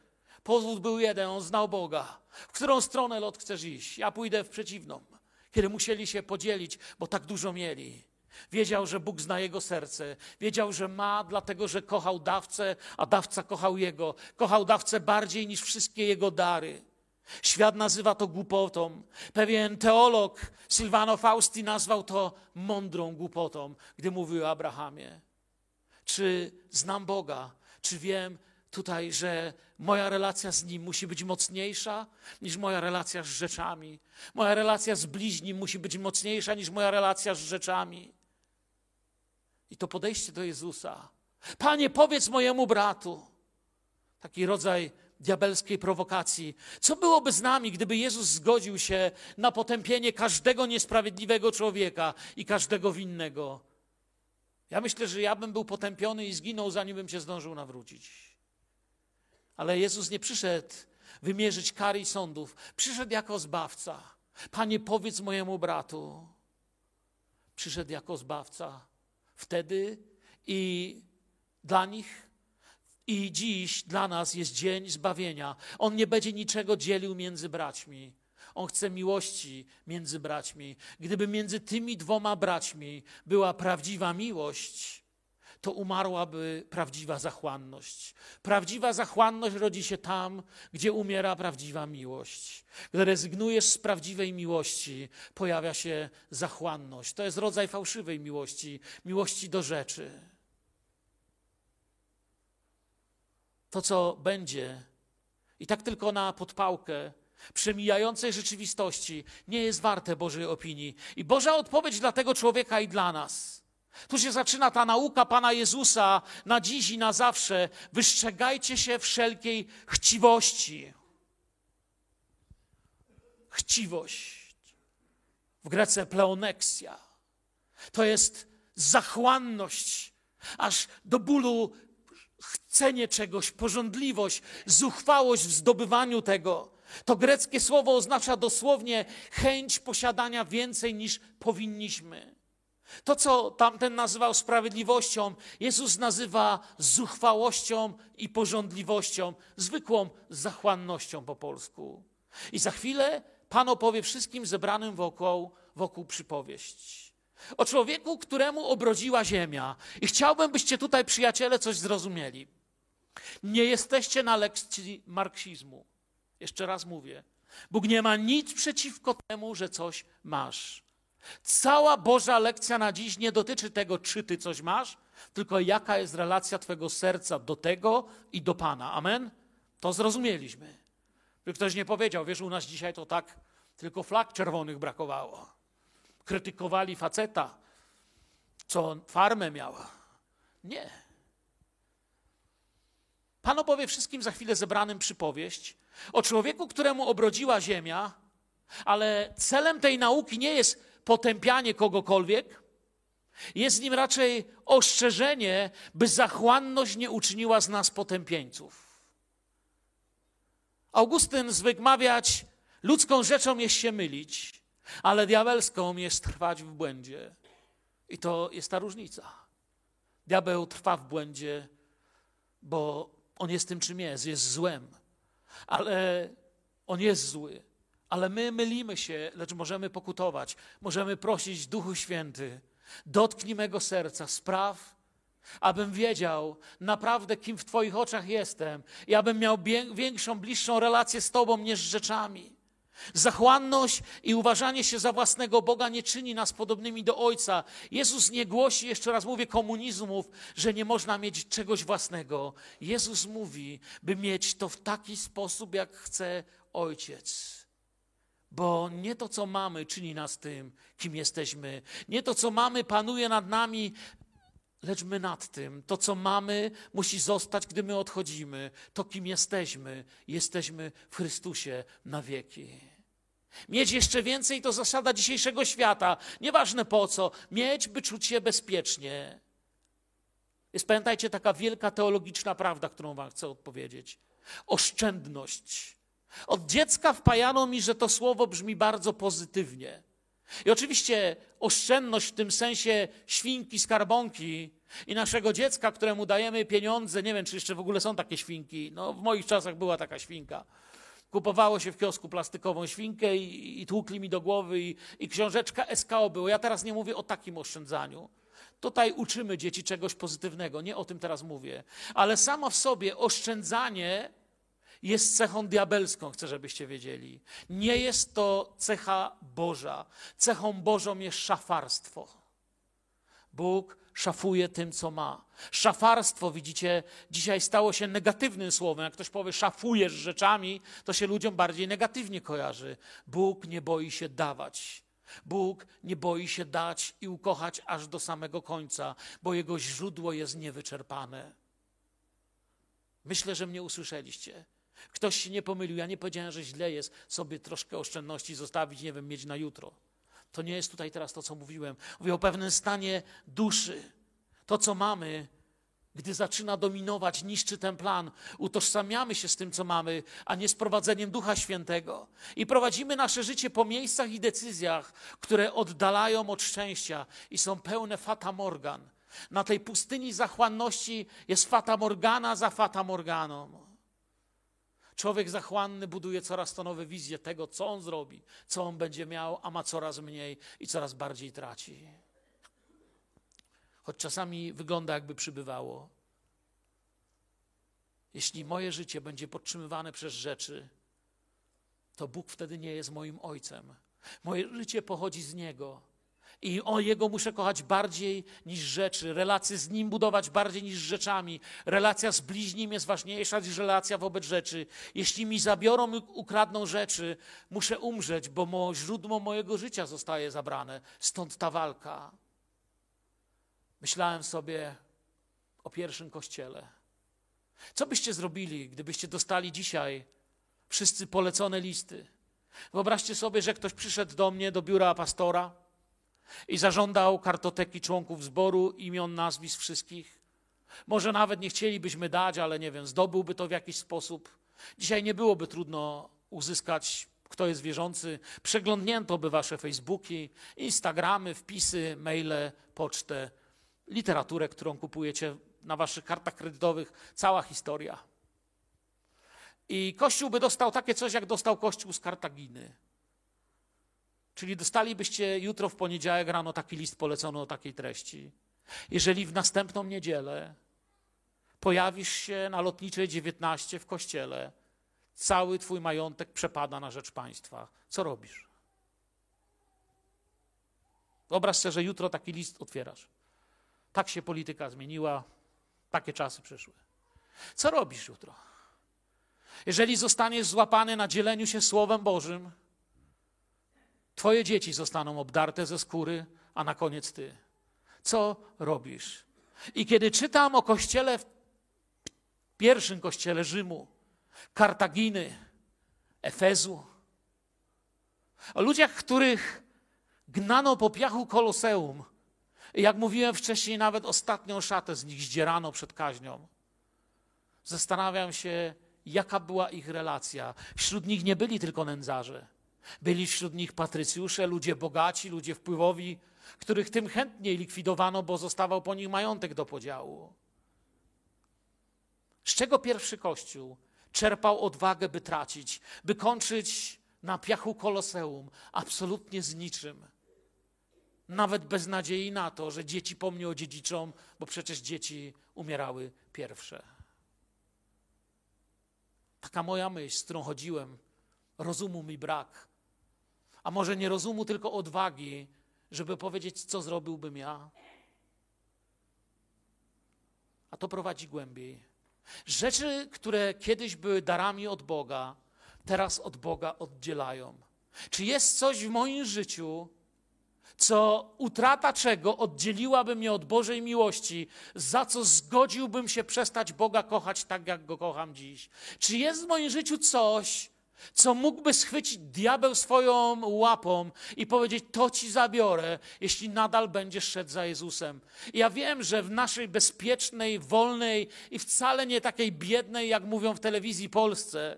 Powód był jeden, on znał Boga. W którą stronę lot chcesz iść? Ja pójdę w przeciwną. Kiedy musieli się podzielić, bo tak dużo mieli. Wiedział, że Bóg zna jego serce. Wiedział, że ma, dlatego że kochał dawcę, a dawca kochał jego. Kochał dawcę bardziej niż wszystkie jego dary. Świat nazywa to głupotą. Pewien teolog Silvano Fausti nazwał to mądrą głupotą, gdy mówił o Abrahamie. Czy znam Boga? Czy wiem tutaj, że moja relacja z Nim musi być mocniejsza niż moja relacja z rzeczami? Moja relacja z bliźnim musi być mocniejsza niż moja relacja z rzeczami. I to podejście do Jezusa. Panie, powiedz mojemu bratu. Taki rodzaj diabelskiej prowokacji. Co byłoby z nami, gdyby Jezus zgodził się na potępienie każdego niesprawiedliwego człowieka i każdego winnego? Ja myślę, że ja bym był potępiony i zginął, zanim bym się zdążył nawrócić. Ale Jezus nie przyszedł wymierzyć kary i sądów. Przyszedł jako zbawca. Panie, powiedz mojemu bratu. Przyszedł jako zbawca. Wtedy i dla nich i dziś dla nas jest dzień zbawienia. On nie będzie niczego dzielił między braćmi. On chce miłości między braćmi. Gdyby między tymi dwoma braćmi była prawdziwa miłość, to umarłaby prawdziwa zachłanność. Prawdziwa zachłanność rodzi się tam, gdzie umiera prawdziwa miłość. Gdy rezygnujesz z prawdziwej miłości, pojawia się zachłanność. To jest rodzaj fałszywej miłości, miłości do rzeczy. To, co będzie, i tak tylko na podpałkę, przemijającej rzeczywistości, nie jest warte Bożej opinii. I Boża odpowiedź dla tego człowieka i dla nas. Tu się zaczyna ta nauka Pana Jezusa na dziś i na zawsze. Wystrzegajcie się wszelkiej chciwości. Chciwość. W Grece pleoneksja. To jest zachłanność, aż do bólu chcenie czegoś, porządliwość, zuchwałość w zdobywaniu tego. To greckie słowo oznacza dosłownie chęć posiadania więcej niż powinniśmy. To, co tamten nazywał sprawiedliwością, Jezus nazywa zuchwałością i porządliwością, zwykłą zachłannością po polsku. I za chwilę Pan opowie wszystkim zebranym wokół, wokół przypowieść. O człowieku, któremu obrodziła ziemia. I chciałbym, byście tutaj, przyjaciele, coś zrozumieli. Nie jesteście na lekcji marksizmu. Jeszcze raz mówię. Bóg nie ma nic przeciwko temu, że coś masz. Cała Boża lekcja na dziś nie dotyczy tego, czy ty coś masz, tylko jaka jest relacja twojego serca do tego i do Pana. Amen? To zrozumieliśmy. By ktoś nie powiedział, wiesz, u nas dzisiaj to tak tylko flag czerwonych brakowało. Krytykowali faceta, co farmę miała. Nie. Pan opowie wszystkim za chwilę zebranym przypowieść o człowieku, któremu obrodziła ziemia, ale celem tej nauki nie jest potępianie kogokolwiek, jest nim raczej ostrzeżenie, by zachłanność nie uczyniła z nas potępieńców. Augustyn zwykł mawiać, ludzką rzeczą jest się mylić, ale diabelską jest trwać w błędzie. I to jest ta różnica. Diabeł trwa w błędzie, bo on jest tym, czym jest, jest złem. Ale on jest zły. Ale my mylimy się, lecz możemy pokutować. Możemy prosić Duchu Święty, dotknij mego serca, spraw, abym wiedział naprawdę, kim w Twoich oczach jestem i abym miał większą, bliższą relację z Tobą niż z rzeczami. Zachłanność i uważanie się za własnego Boga nie czyni nas podobnymi do Ojca. Jezus nie głosi, jeszcze raz mówię, komunizmów, że nie można mieć czegoś własnego. Jezus mówi, by mieć to w taki sposób, jak chce Ojciec. Bo nie to, co mamy, czyni nas tym, kim jesteśmy. Nie to, co mamy, panuje nad nami, lecz my nad tym. To, co mamy, musi zostać, gdy my odchodzimy. To, kim jesteśmy, jesteśmy w Chrystusie na wieki. Mieć jeszcze więcej to zasada dzisiejszego świata. Nieważne po co. Mieć, by czuć się bezpiecznie. Jest, pamiętajcie, taka wielka teologiczna prawda, którą Wam chcę odpowiedzieć. Oszczędność. Od dziecka wpajano mi, że to słowo brzmi bardzo pozytywnie. I oczywiście oszczędność w tym sensie świnki, skarbonki i naszego dziecka, któremu dajemy pieniądze, nie wiem, czy jeszcze w ogóle są takie świnki. No, w moich czasach była taka świnka. Kupowało się w kiosku plastikową świnkę i, i tłukli mi do głowy i, i książeczka SKO było. Ja teraz nie mówię o takim oszczędzaniu. Tutaj uczymy dzieci czegoś pozytywnego, nie o tym teraz mówię. Ale samo w sobie oszczędzanie jest cechą diabelską, chcę, żebyście wiedzieli. Nie jest to cecha Boża. Cechą Bożą jest szafarstwo. Bóg szafuje tym, co ma. Szafarstwo, widzicie, dzisiaj stało się negatywnym słowem. Jak ktoś powie, szafujesz rzeczami, to się ludziom bardziej negatywnie kojarzy. Bóg nie boi się dawać. Bóg nie boi się dać i ukochać aż do samego końca, bo jego źródło jest niewyczerpane. Myślę, że mnie usłyszeliście. Ktoś się nie pomylił. Ja nie powiedziałem, że źle jest sobie troszkę oszczędności zostawić, nie wiem, mieć na jutro. To nie jest tutaj teraz to, co mówiłem. Mówię o pewnym stanie duszy. To, co mamy, gdy zaczyna dominować, niszczy ten plan. Utożsamiamy się z tym, co mamy, a nie z prowadzeniem Ducha Świętego. I prowadzimy nasze życie po miejscach i decyzjach, które oddalają od szczęścia i są pełne fata morgan. Na tej pustyni zachłanności jest fata morgana za fata morganą. Człowiek zachłanny buduje coraz to nowe wizje tego, co on zrobi, co on będzie miał, a ma coraz mniej i coraz bardziej traci. Choć czasami wygląda, jakby przybywało. Jeśli moje życie będzie podtrzymywane przez rzeczy, to Bóg wtedy nie jest moim ojcem. Moje życie pochodzi z Niego. I o Jego muszę kochać bardziej niż rzeczy, relacje z Nim budować bardziej niż rzeczami. Relacja z bliźnim jest ważniejsza niż relacja wobec rzeczy. Jeśli mi zabiorą i ukradną rzeczy, muszę umrzeć, bo mo, źródło mojego życia zostaje zabrane. Stąd ta walka. Myślałem sobie o pierwszym kościele. Co byście zrobili, gdybyście dostali dzisiaj wszyscy polecone listy? Wyobraźcie sobie, że ktoś przyszedł do mnie, do biura pastora i zażądał kartoteki członków zboru, imion, nazwisk wszystkich. Może nawet nie chcielibyśmy dać, ale nie wiem, zdobyłby to w jakiś sposób. Dzisiaj nie byłoby trudno uzyskać, kto jest wierzący. Przeglądnięto by wasze Facebooki, Instagramy, wpisy, maile, pocztę, literaturę, którą kupujecie na waszych kartach kredytowych, cała historia. I Kościół by dostał takie coś, jak dostał Kościół z Kartaginy. Czyli dostalibyście jutro w poniedziałek rano taki list polecony o takiej treści. Jeżeli w następną niedzielę pojawisz się na lotniczej 19 w kościele, cały twój majątek przepada na rzecz państwa. Co robisz? Wyobraź sobie, że jutro taki list otwierasz. Tak się polityka zmieniła, takie czasy przyszły. Co robisz jutro? Jeżeli zostaniesz złapany na dzieleniu się Słowem Bożym, Twoje dzieci zostaną obdarte ze skóry, a na koniec ty. Co robisz? I kiedy czytam o kościele, w pierwszym kościele Rzymu, Kartaginy, Efezu, o ludziach, których gnano po piachu koloseum, jak mówiłem wcześniej, nawet ostatnią szatę z nich zdzierano przed kaźnią. Zastanawiam się, jaka była ich relacja. Wśród nich nie byli tylko nędzarze. Byli wśród nich patrycjusze, ludzie bogaci, ludzie wpływowi, których tym chętniej likwidowano, bo zostawał po nich majątek do podziału. Z czego pierwszy kościół czerpał odwagę, by tracić, by kończyć na piachu koloseum, absolutnie z niczym. Nawet bez nadziei na to, że dzieci po mnie odziedziczą, bo przecież dzieci umierały pierwsze. Taka moja myśl, z którą chodziłem, rozumu mi brak. A może nie rozumu, tylko odwagi, żeby powiedzieć, co zrobiłbym ja. A to prowadzi głębiej. Rzeczy, które kiedyś były darami od Boga, teraz od Boga oddzielają. Czy jest coś w moim życiu, co utrata czego oddzieliłaby mnie od Bożej miłości, za co zgodziłbym się przestać Boga kochać tak, jak go kocham dziś? Czy jest w moim życiu coś, co mógłby schwycić diabeł swoją łapą i powiedzieć: To ci zabiorę, jeśli nadal będziesz szedł za Jezusem. I ja wiem, że w naszej bezpiecznej, wolnej i wcale nie takiej biednej, jak mówią w telewizji Polsce,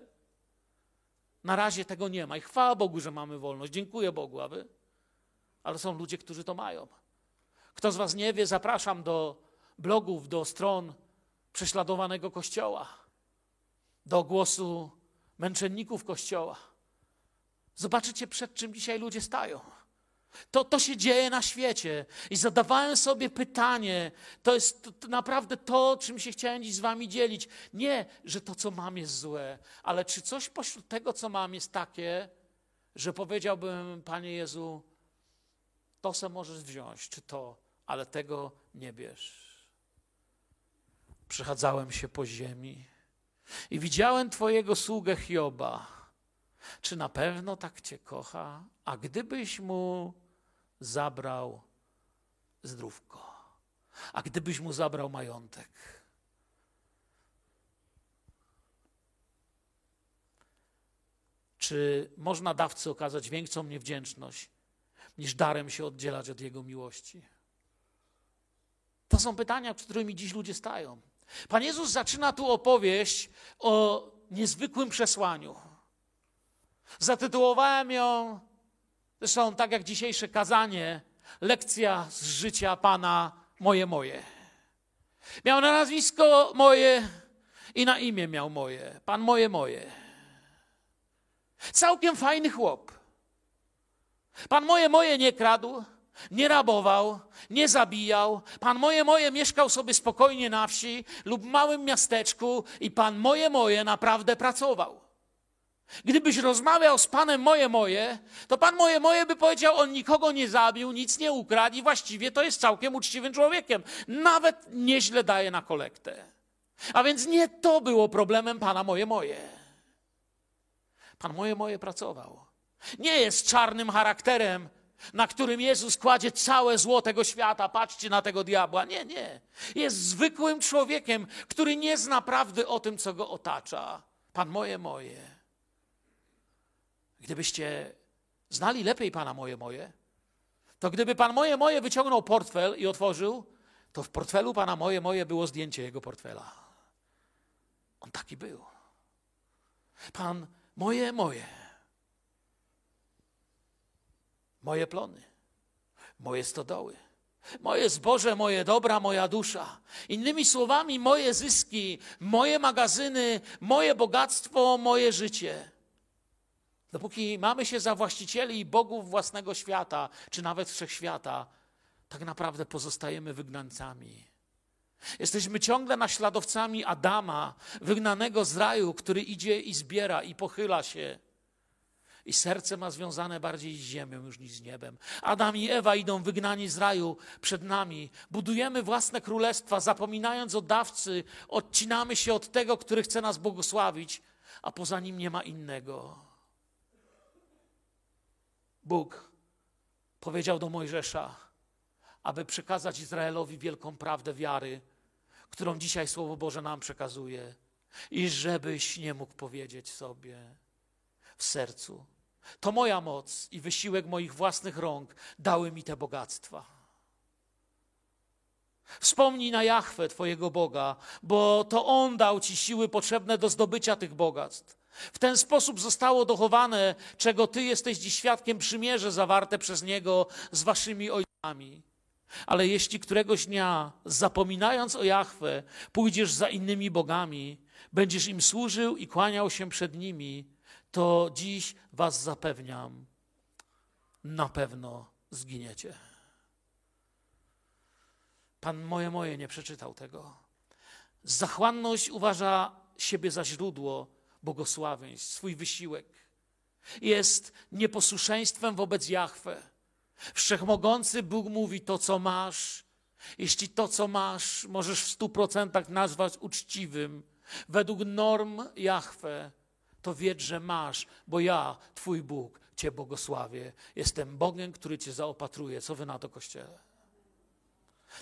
na razie tego nie ma. I chwała Bogu, że mamy wolność. Dziękuję Bogu, aby. Ale są ludzie, którzy to mają. Kto z Was nie wie, zapraszam do blogów, do stron prześladowanego kościoła, do głosu męczenników Kościoła. Zobaczycie, przed czym dzisiaj ludzie stają. To, to się dzieje na świecie. I zadawałem sobie pytanie, to jest to, to naprawdę to, czym się chciałem dziś z wami dzielić. Nie, że to, co mam, jest złe, ale czy coś pośród tego, co mam, jest takie, że powiedziałbym, Panie Jezu, to se możesz wziąć, czy to, ale tego nie bierz. Przechadzałem się po ziemi i widziałem Twojego sługę Hioba. Czy na pewno tak Cię kocha? A gdybyś mu zabrał zdrówko, a gdybyś mu zabrał majątek, czy można dawcy okazać większą niewdzięczność, niż darem się oddzielać od Jego miłości? To są pytania, przed którymi dziś ludzie stają. Pan Jezus zaczyna tu opowieść o niezwykłym przesłaniu. Zatytułowałem ją, zresztą tak jak dzisiejsze kazanie, lekcja z życia Pana moje moje. Miał na nazwisko moje i na imię miał moje. Pan moje moje. Całkiem fajny chłop. Pan moje moje nie kradł, nie rabował, nie zabijał. Pan moje moje mieszkał sobie spokojnie na wsi lub małym miasteczku i pan moje moje naprawdę pracował. Gdybyś rozmawiał z panem moje moje, to pan moje moje by powiedział, on nikogo nie zabił, nic nie ukradł i właściwie to jest całkiem uczciwym człowiekiem. Nawet nieźle daje na kolektę. A więc nie to było problemem pana moje moje. Pan moje moje pracował. Nie jest czarnym charakterem, na którym Jezus kładzie całe zło tego świata. Patrzcie na tego diabła. Nie, nie. Jest zwykłym człowiekiem, który nie zna prawdy o tym, co go otacza. Pan moje moje. Gdybyście znali lepiej Pana moje moje, to gdyby Pan moje moje wyciągnął portfel i otworzył, to w portfelu Pana moje moje było zdjęcie jego portfela. On taki był. Pan moje moje. Moje plony, moje stodoły, moje zboże, moje dobra, moja dusza. Innymi słowami, moje zyski, moje magazyny, moje bogactwo, moje życie. Dopóki mamy się za właścicieli i bogów własnego świata, czy nawet wszechświata, tak naprawdę pozostajemy wygnańcami. Jesteśmy ciągle naśladowcami Adama, wygnanego z raju, który idzie i zbiera i pochyla się. I serce ma związane bardziej z ziemią już niż z niebem. Adam i Ewa idą wygnani z raju przed nami. Budujemy własne królestwa, zapominając o dawcy, odcinamy się od tego, który chce nas błogosławić, a poza nim nie ma innego. Bóg powiedział do Mojżesza, aby przekazać Izraelowi wielką prawdę wiary, którą dzisiaj Słowo Boże nam przekazuje, i żebyś nie mógł powiedzieć sobie w sercu: To moja moc i wysiłek moich własnych rąk dały mi te bogactwa. Wspomnij na Jachwę, Twojego Boga, bo to On dał Ci siły potrzebne do zdobycia tych bogactw. W ten sposób zostało dochowane, czego Ty jesteś dziś świadkiem przymierze zawarte przez Niego z Waszymi ojcami. Ale jeśli któregoś dnia, zapominając o Jachwę, pójdziesz za innymi bogami, będziesz im służył i kłaniał się przed nimi, to dziś Was zapewniam, na pewno zginiecie. Pan moje moje nie przeczytał tego. Zachłanność uważa siebie za źródło błogosławieństw, swój wysiłek. Jest nieposłuszeństwem wobec Jahwe. Wszechmogący Bóg mówi to, co masz. Jeśli to, co masz, możesz w stu procentach nazwać uczciwym, według norm Jahwe, to wiedz, że masz, bo ja, Twój Bóg, Cię błogosławię. Jestem Bogiem, który Cię zaopatruje. Co Wy na to, Kościele?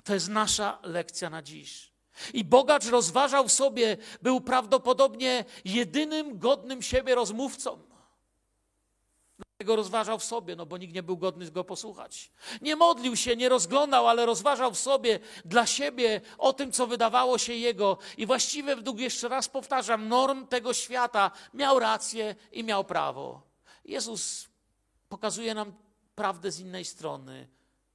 To jest nasza lekcja na dziś. I bogacz rozważał sobie, był prawdopodobnie jedynym godnym siebie rozmówcą. Dlatego rozważał w sobie, no bo nikt nie był godny go posłuchać. Nie modlił się, nie rozglądał, ale rozważał w sobie dla siebie o tym, co wydawało się jego. I właściwie, według jeszcze raz powtarzam, norm tego świata miał rację i miał prawo. Jezus pokazuje nam prawdę z innej strony,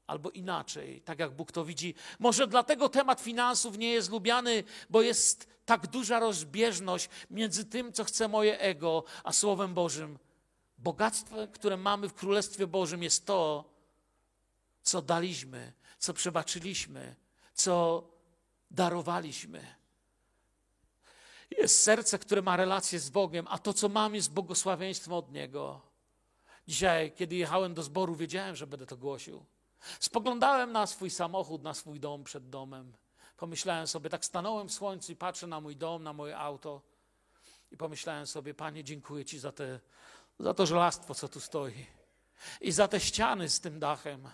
albo inaczej, tak jak Bóg to widzi. Może dlatego temat finansów nie jest lubiany, bo jest tak duża rozbieżność między tym, co chce moje ego, a Słowem Bożym. Bogactwo, które mamy w Królestwie Bożym, jest to, co daliśmy, co przebaczyliśmy, co darowaliśmy. Jest serce, które ma relację z Bogiem, a to, co mam, jest błogosławieństwem od Niego. Dzisiaj, kiedy jechałem do zboru, wiedziałem, że będę to głosił. Spoglądałem na swój samochód, na swój dom przed domem. Pomyślałem sobie, tak stanąłem w słońcu i patrzę na mój dom, na moje auto. I pomyślałem sobie, Panie, dziękuję Ci za, te, za to żelastwo, co tu stoi. I za te ściany z tym dachem.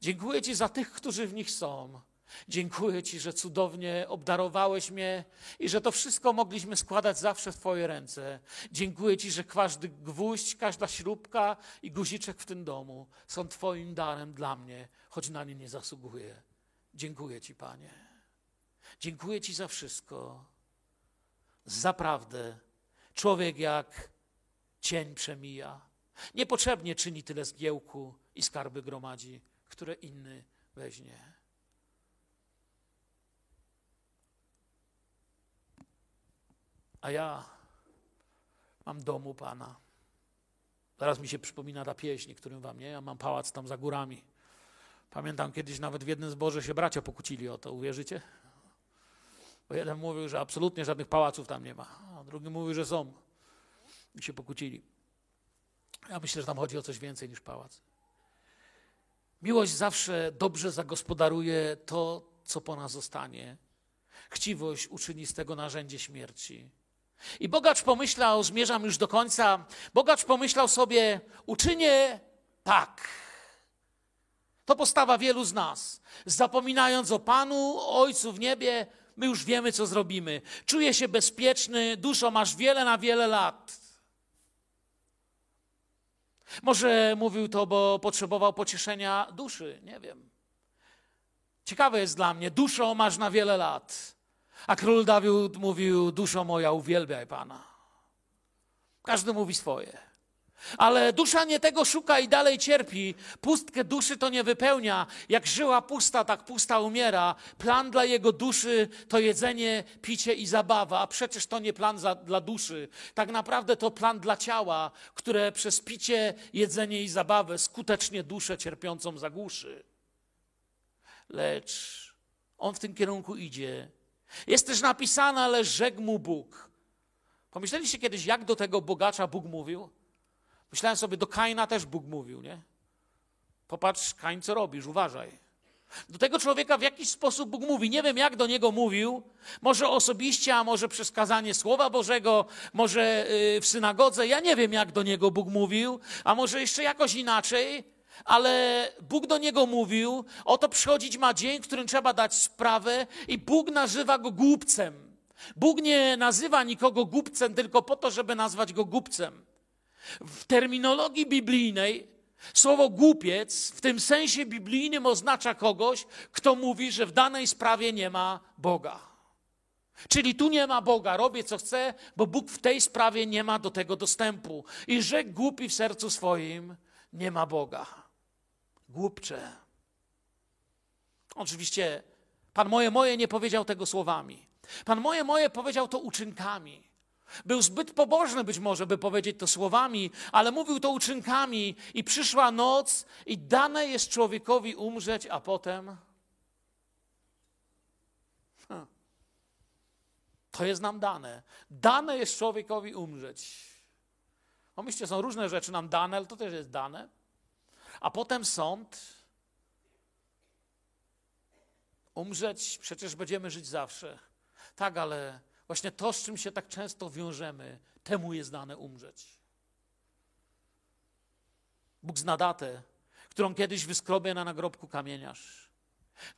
Dziękuję Ci za tych, którzy w nich są. Dziękuję Ci, że cudownie obdarowałeś mnie i że to wszystko mogliśmy składać zawsze w Twoje ręce. Dziękuję Ci, że każdy gwóźdź, każda śrubka i guziczek w tym domu są Twoim darem dla mnie, choć na nie nie zasługuję. Dziękuję Ci, Panie. Dziękuję Ci za wszystko. Zaprawdę, człowiek jak cień przemija. Niepotrzebnie czyni tyle zgiełku i skarby gromadzi, które inny weźmie. A ja mam domu Pana. Zaraz mi się przypomina ta pieśń, którym wam nie. Ja mam pałac tam za górami. Pamiętam kiedyś nawet w jednym zborze się bracia pokłócili o to, uwierzycie? Bo jeden mówił, że absolutnie żadnych pałaców tam nie ma, a drugi mówił, że są. I się pokłócili. Ja myślę, że tam chodzi o coś więcej niż pałac. Miłość zawsze dobrze zagospodaruje to, co po nas zostanie. Chciwość uczyni z tego narzędzie śmierci. I bogacz pomyślał, zmierzam już do końca, bogacz pomyślał sobie, uczynię tak. To postawa wielu z nas. Zapominając o Panu, o Ojcu w niebie, my już wiemy, co zrobimy. Czuję się bezpieczny, duszą masz wiele na wiele lat. Może mówił to, bo potrzebował pocieszenia duszy, nie wiem. Ciekawe jest dla mnie, duszą masz na wiele lat. A król Dawid mówił: Duszo moja, uwielbiaj Pana. Każdy mówi swoje. Ale dusza nie tego szuka i dalej cierpi. Pustkę duszy to nie wypełnia. Jak żyła pusta, tak pusta umiera. Plan dla jego duszy to jedzenie, picie i zabawa. A przecież to nie plan za, dla duszy. Tak naprawdę to plan dla ciała, które przez picie, jedzenie i zabawę skutecznie duszę cierpiącą zagłuszy. Lecz on w tym kierunku idzie jest też napisane, ale rzekł mu Bóg. Pomyśleliście kiedyś, jak do tego bogacza Bóg mówił? Myślałem sobie, do Kaina też Bóg mówił, nie? Popatrz, Kain, co robisz, uważaj. Do tego człowieka w jakiś sposób Bóg mówi. Nie wiem, jak do niego mówił. Może osobiście, a może przez kazanie Słowa Bożego, może y, w synagodze. Ja nie wiem, jak do niego Bóg mówił, a może jeszcze jakoś inaczej ale Bóg do niego mówił, oto przychodzić ma dzień, w którym trzeba dać sprawę i Bóg nazywa go głupcem. Bóg nie nazywa nikogo głupcem tylko po to, żeby nazwać go głupcem. W terminologii biblijnej słowo głupiec w tym sensie biblijnym oznacza kogoś, kto mówi, że w danej sprawie nie ma Boga. Czyli tu nie ma Boga, robię co chcę, bo Bóg w tej sprawie nie ma do tego dostępu. I że głupi w sercu swoim nie ma Boga głupcze. Oczywiście Pan moje moje nie powiedział tego słowami. Pan moje moje powiedział to uczynkami. Był zbyt pobożny być może, by powiedzieć to słowami, ale mówił to uczynkami i przyszła noc i dane jest człowiekowi umrzeć, a potem... Hm. To jest nam dane. Dane jest człowiekowi umrzeć. Pomyślcie, są różne rzeczy nam dane, ale to też jest dane a potem sąd. Umrzeć, przecież będziemy żyć zawsze. Tak, ale właśnie to, z czym się tak często wiążemy, temu jest dane umrzeć. Bóg zna datę, którą kiedyś wyskrobie na nagrobku kamieniarz.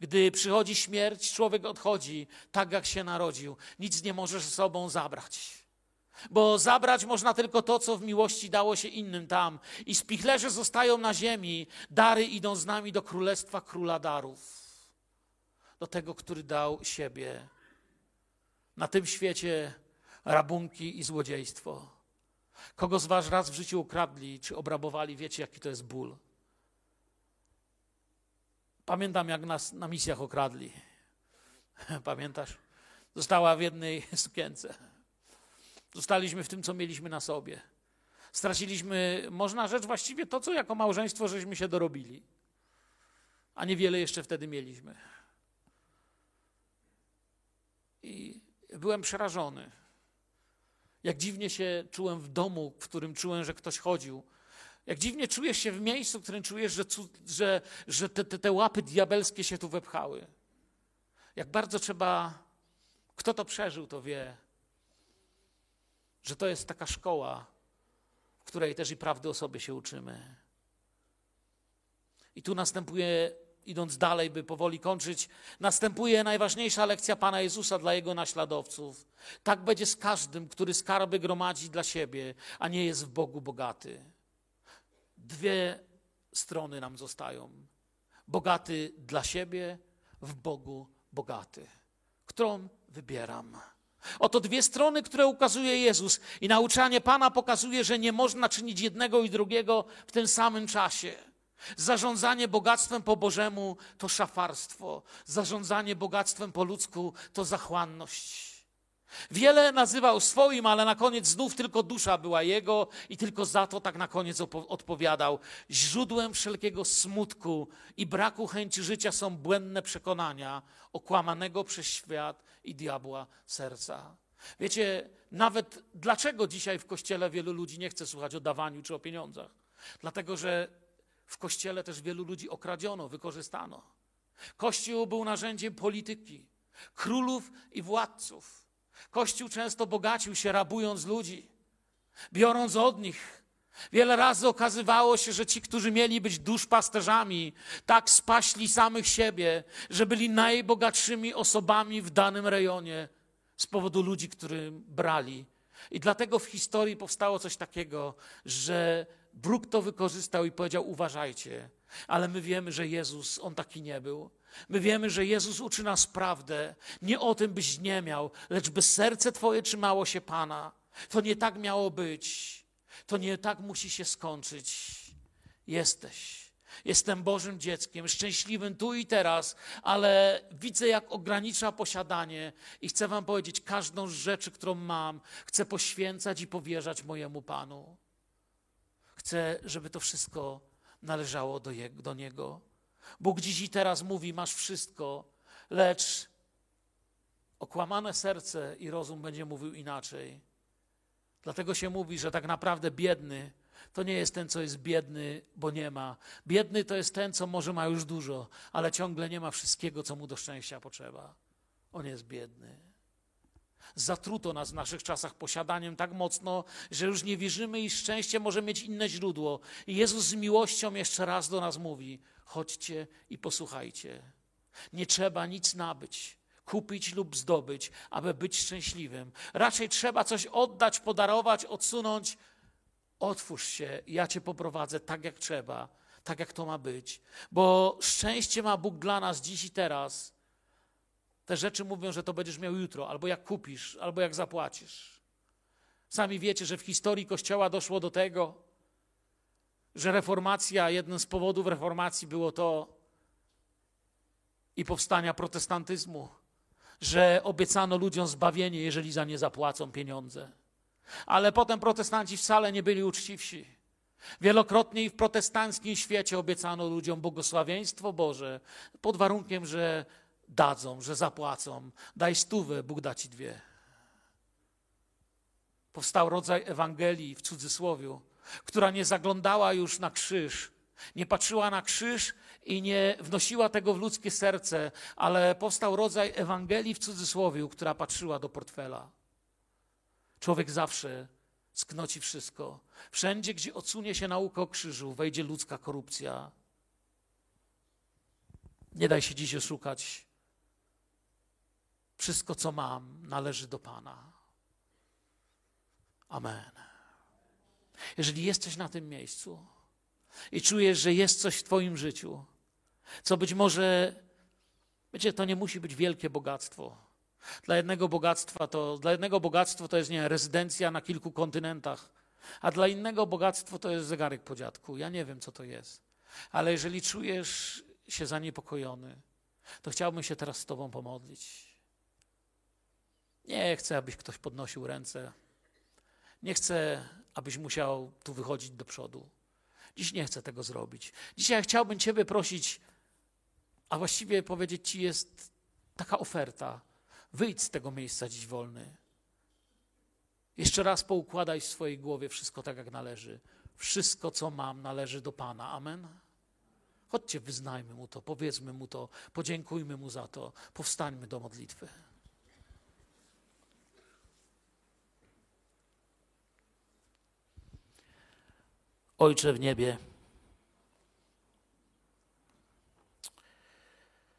Gdy przychodzi śmierć, człowiek odchodzi tak, jak się narodził. Nic nie możesz ze sobą zabrać. Bo zabrać można tylko to, co w miłości dało się innym tam. I spichlerze zostają na ziemi, dary idą z nami do królestwa króla darów. Do tego, który dał siebie. Na tym świecie rabunki i złodziejstwo. Kogo z was raz w życiu ukradli czy obrabowali, wiecie, jaki to jest ból. Pamiętam, jak nas na misjach okradli. Pamiętasz? Została w jednej sukience. Zostaliśmy w tym, co mieliśmy na sobie. Straciliśmy, można rzecz właściwie to, co jako małżeństwo żeśmy się dorobili. A niewiele jeszcze wtedy mieliśmy. I byłem przerażony. Jak dziwnie się czułem w domu, w którym czułem, że ktoś chodził. Jak dziwnie czujesz się w miejscu, w którym czujesz, że, że, że te, te, te łapy diabelskie się tu wepchały. Jak bardzo trzeba, kto to przeżył, to wie, że to jest taka szkoła, w której też i prawdy o sobie się uczymy. I tu następuje, idąc dalej, by powoli kończyć, następuje najważniejsza lekcja Pana Jezusa dla Jego naśladowców. Tak będzie z każdym, który skarby gromadzi dla siebie, a nie jest w Bogu bogaty. Dwie strony nam zostają. Bogaty dla siebie, w Bogu bogaty. Którą wybieram? Oto dwie strony, które ukazuje Jezus, i nauczanie Pana pokazuje, że nie można czynić jednego i drugiego w tym samym czasie. Zarządzanie bogactwem po Bożemu to szafarstwo, zarządzanie bogactwem po ludzku to zachłanność. Wiele nazywał swoim, ale na koniec znów tylko dusza była jego i tylko za to tak na koniec odpowiadał. Źródłem wszelkiego smutku i braku chęci życia są błędne przekonania okłamanego przez świat i diabła serca. Wiecie, nawet dlaczego dzisiaj w kościele wielu ludzi nie chce słuchać o dawaniu czy o pieniądzach? Dlatego, że w kościele też wielu ludzi okradziono, wykorzystano. Kościół był narzędziem polityki, królów i władców. Kościół często bogacił się, rabując ludzi, biorąc od nich. Wiele razy okazywało się, że ci, którzy mieli być duszpasterzami, tak spaśli samych siebie, że byli najbogatszymi osobami w danym rejonie z powodu ludzi, którym brali. I dlatego w historii powstało coś takiego, że Bruk to wykorzystał i powiedział: Uważajcie, ale my wiemy, że Jezus, on taki nie był. My wiemy, że Jezus uczy nas prawdę. Nie o tym byś nie miał, lecz by serce Twoje trzymało się Pana. To nie tak miało być. To nie tak musi się skończyć. Jesteś. Jestem Bożym dzieckiem, szczęśliwym tu i teraz, ale widzę, jak ogranicza posiadanie i chcę Wam powiedzieć, każdą z rzeczy, którą mam, chcę poświęcać i powierzać mojemu Panu. Chcę, żeby to wszystko należało do, jego, do Niego. Bóg dziś i teraz mówi: Masz wszystko, lecz okłamane serce i rozum będzie mówił inaczej. Dlatego się mówi, że tak naprawdę biedny to nie jest ten, co jest biedny, bo nie ma. Biedny to jest ten, co może ma już dużo, ale ciągle nie ma wszystkiego, co mu do szczęścia potrzeba. On jest biedny. Zatruto nas w naszych czasach posiadaniem tak mocno, że już nie wierzymy i szczęście może mieć inne źródło. I Jezus z miłością jeszcze raz do nas mówi: chodźcie i posłuchajcie. Nie trzeba nic nabyć, kupić lub zdobyć, aby być szczęśliwym. Raczej trzeba coś oddać, podarować, odsunąć. Otwórz się, ja cię poprowadzę tak jak trzeba, tak jak to ma być. Bo szczęście ma Bóg dla nas dziś i teraz. Te rzeczy mówią, że to będziesz miał jutro, albo jak kupisz, albo jak zapłacisz. Sami wiecie, że w historii Kościoła doszło do tego, że reformacja, jednym z powodów reformacji było to i powstania protestantyzmu, że obiecano ludziom zbawienie, jeżeli za nie zapłacą pieniądze. Ale potem protestanci wcale nie byli uczciwsi. Wielokrotnie i w protestanckim świecie obiecano ludziom błogosławieństwo Boże pod warunkiem, że dadzą, że zapłacą. Daj stówę, Bóg da ci dwie. Powstał rodzaj Ewangelii w cudzysłowiu, która nie zaglądała już na krzyż, nie patrzyła na krzyż i nie wnosiła tego w ludzkie serce, ale powstał rodzaj Ewangelii w cudzysłowie, która patrzyła do portfela. Człowiek zawsze sknoci wszystko. Wszędzie, gdzie odsunie się nauka o krzyżu, wejdzie ludzka korupcja. Nie daj się dziś oszukać. Wszystko, co mam, należy do Pana. Amen. Jeżeli jesteś na tym miejscu i czujesz, że jest coś w Twoim życiu, co być może, wiecie, to nie musi być wielkie bogactwo. Dla jednego bogactwa to, dla jednego bogactwo to jest nie rezydencja na kilku kontynentach, a dla innego bogactwo to jest zegarek po dziadku. Ja nie wiem, co to jest. Ale jeżeli czujesz się zaniepokojony, to chciałbym się teraz z Tobą pomodlić. Nie chcę, abyś ktoś podnosił ręce. Nie chcę, abyś musiał tu wychodzić do przodu. Dziś nie chcę tego zrobić. Dzisiaj chciałbym Ciebie prosić, a właściwie powiedzieć Ci jest taka oferta. Wyjdź z tego miejsca dziś wolny. Jeszcze raz poukładaj w swojej głowie wszystko tak, jak należy. Wszystko, co mam, należy do Pana. Amen. Chodźcie, wyznajmy Mu to, powiedzmy Mu to, podziękujmy Mu za to, powstańmy do modlitwy. Ojcze w niebie,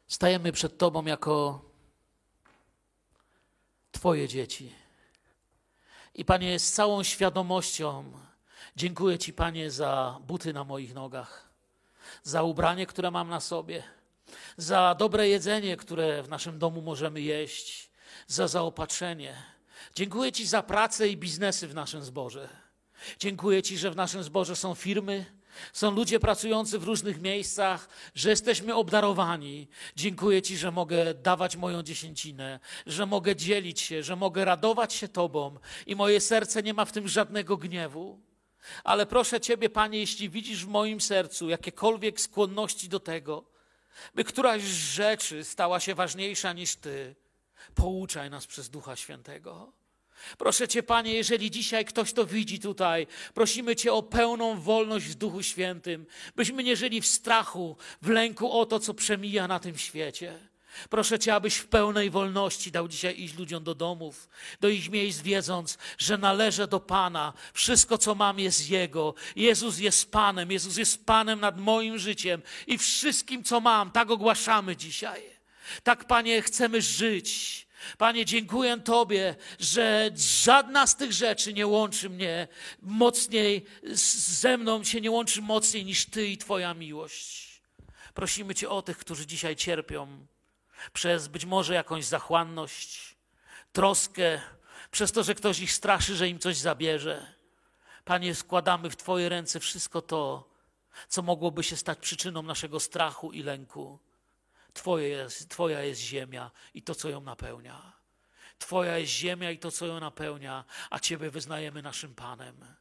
stajemy przed Tobą jako Twoje dzieci. I Panie, z całą świadomością dziękuję Ci, Panie, za buty na moich nogach, za ubranie, które mam na sobie, za dobre jedzenie, które w naszym domu możemy jeść, za zaopatrzenie. Dziękuję Ci za pracę i biznesy w naszym zborze. Dziękuję Ci, że w naszym zborze są firmy, są ludzie pracujący w różnych miejscach, że jesteśmy obdarowani. Dziękuję Ci, że mogę dawać moją dziesięcinę, że mogę dzielić się, że mogę radować się Tobą i moje serce nie ma w tym żadnego gniewu. Ale proszę Ciebie, Panie, jeśli widzisz w moim sercu jakiekolwiek skłonności do tego, by któraś z rzeczy stała się ważniejsza niż Ty, pouczaj nas przez Ducha Świętego. Proszę Cię, Panie, jeżeli dzisiaj ktoś to widzi tutaj, prosimy Cię o pełną wolność w Duchu Świętym, byśmy nie żyli w strachu, w lęku o to, co przemija na tym świecie. Proszę Cię, abyś w pełnej wolności dał dzisiaj iść ludziom do domów, do ich miejsc, wiedząc, że należę do Pana. Wszystko, co mam, jest Jego. Jezus jest Panem, Jezus jest Panem nad moim życiem i wszystkim, co mam, tak ogłaszamy dzisiaj. Tak, Panie, chcemy żyć. Panie, dziękuję Tobie, że żadna z tych rzeczy nie łączy mnie mocniej, ze mną się nie łączy mocniej niż Ty i Twoja miłość. Prosimy Cię o tych, którzy dzisiaj cierpią przez być może jakąś zachłanność, troskę, przez to, że ktoś ich straszy, że im coś zabierze. Panie, składamy w Twoje ręce wszystko to, co mogłoby się stać przyczyną naszego strachu i lęku. Twoje jest, twoja jest ziemia i to, co ją napełnia. Twoja jest ziemia i to, co ją napełnia, a Ciebie wyznajemy naszym Panem.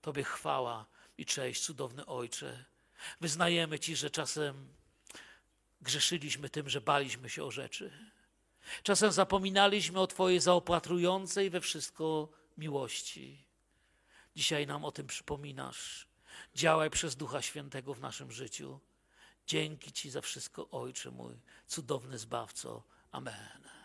Tobie chwała i cześć, cudowny Ojcze. Wyznajemy Ci, że czasem grzeszyliśmy tym, że baliśmy się o rzeczy. Czasem zapominaliśmy o Twojej zaopatrującej we wszystko miłości. Dzisiaj nam o tym przypominasz. Działaj przez Ducha Świętego w naszym życiu. Dzięki Ci za wszystko, Ojcze mój, cudowny Zbawco. Amen.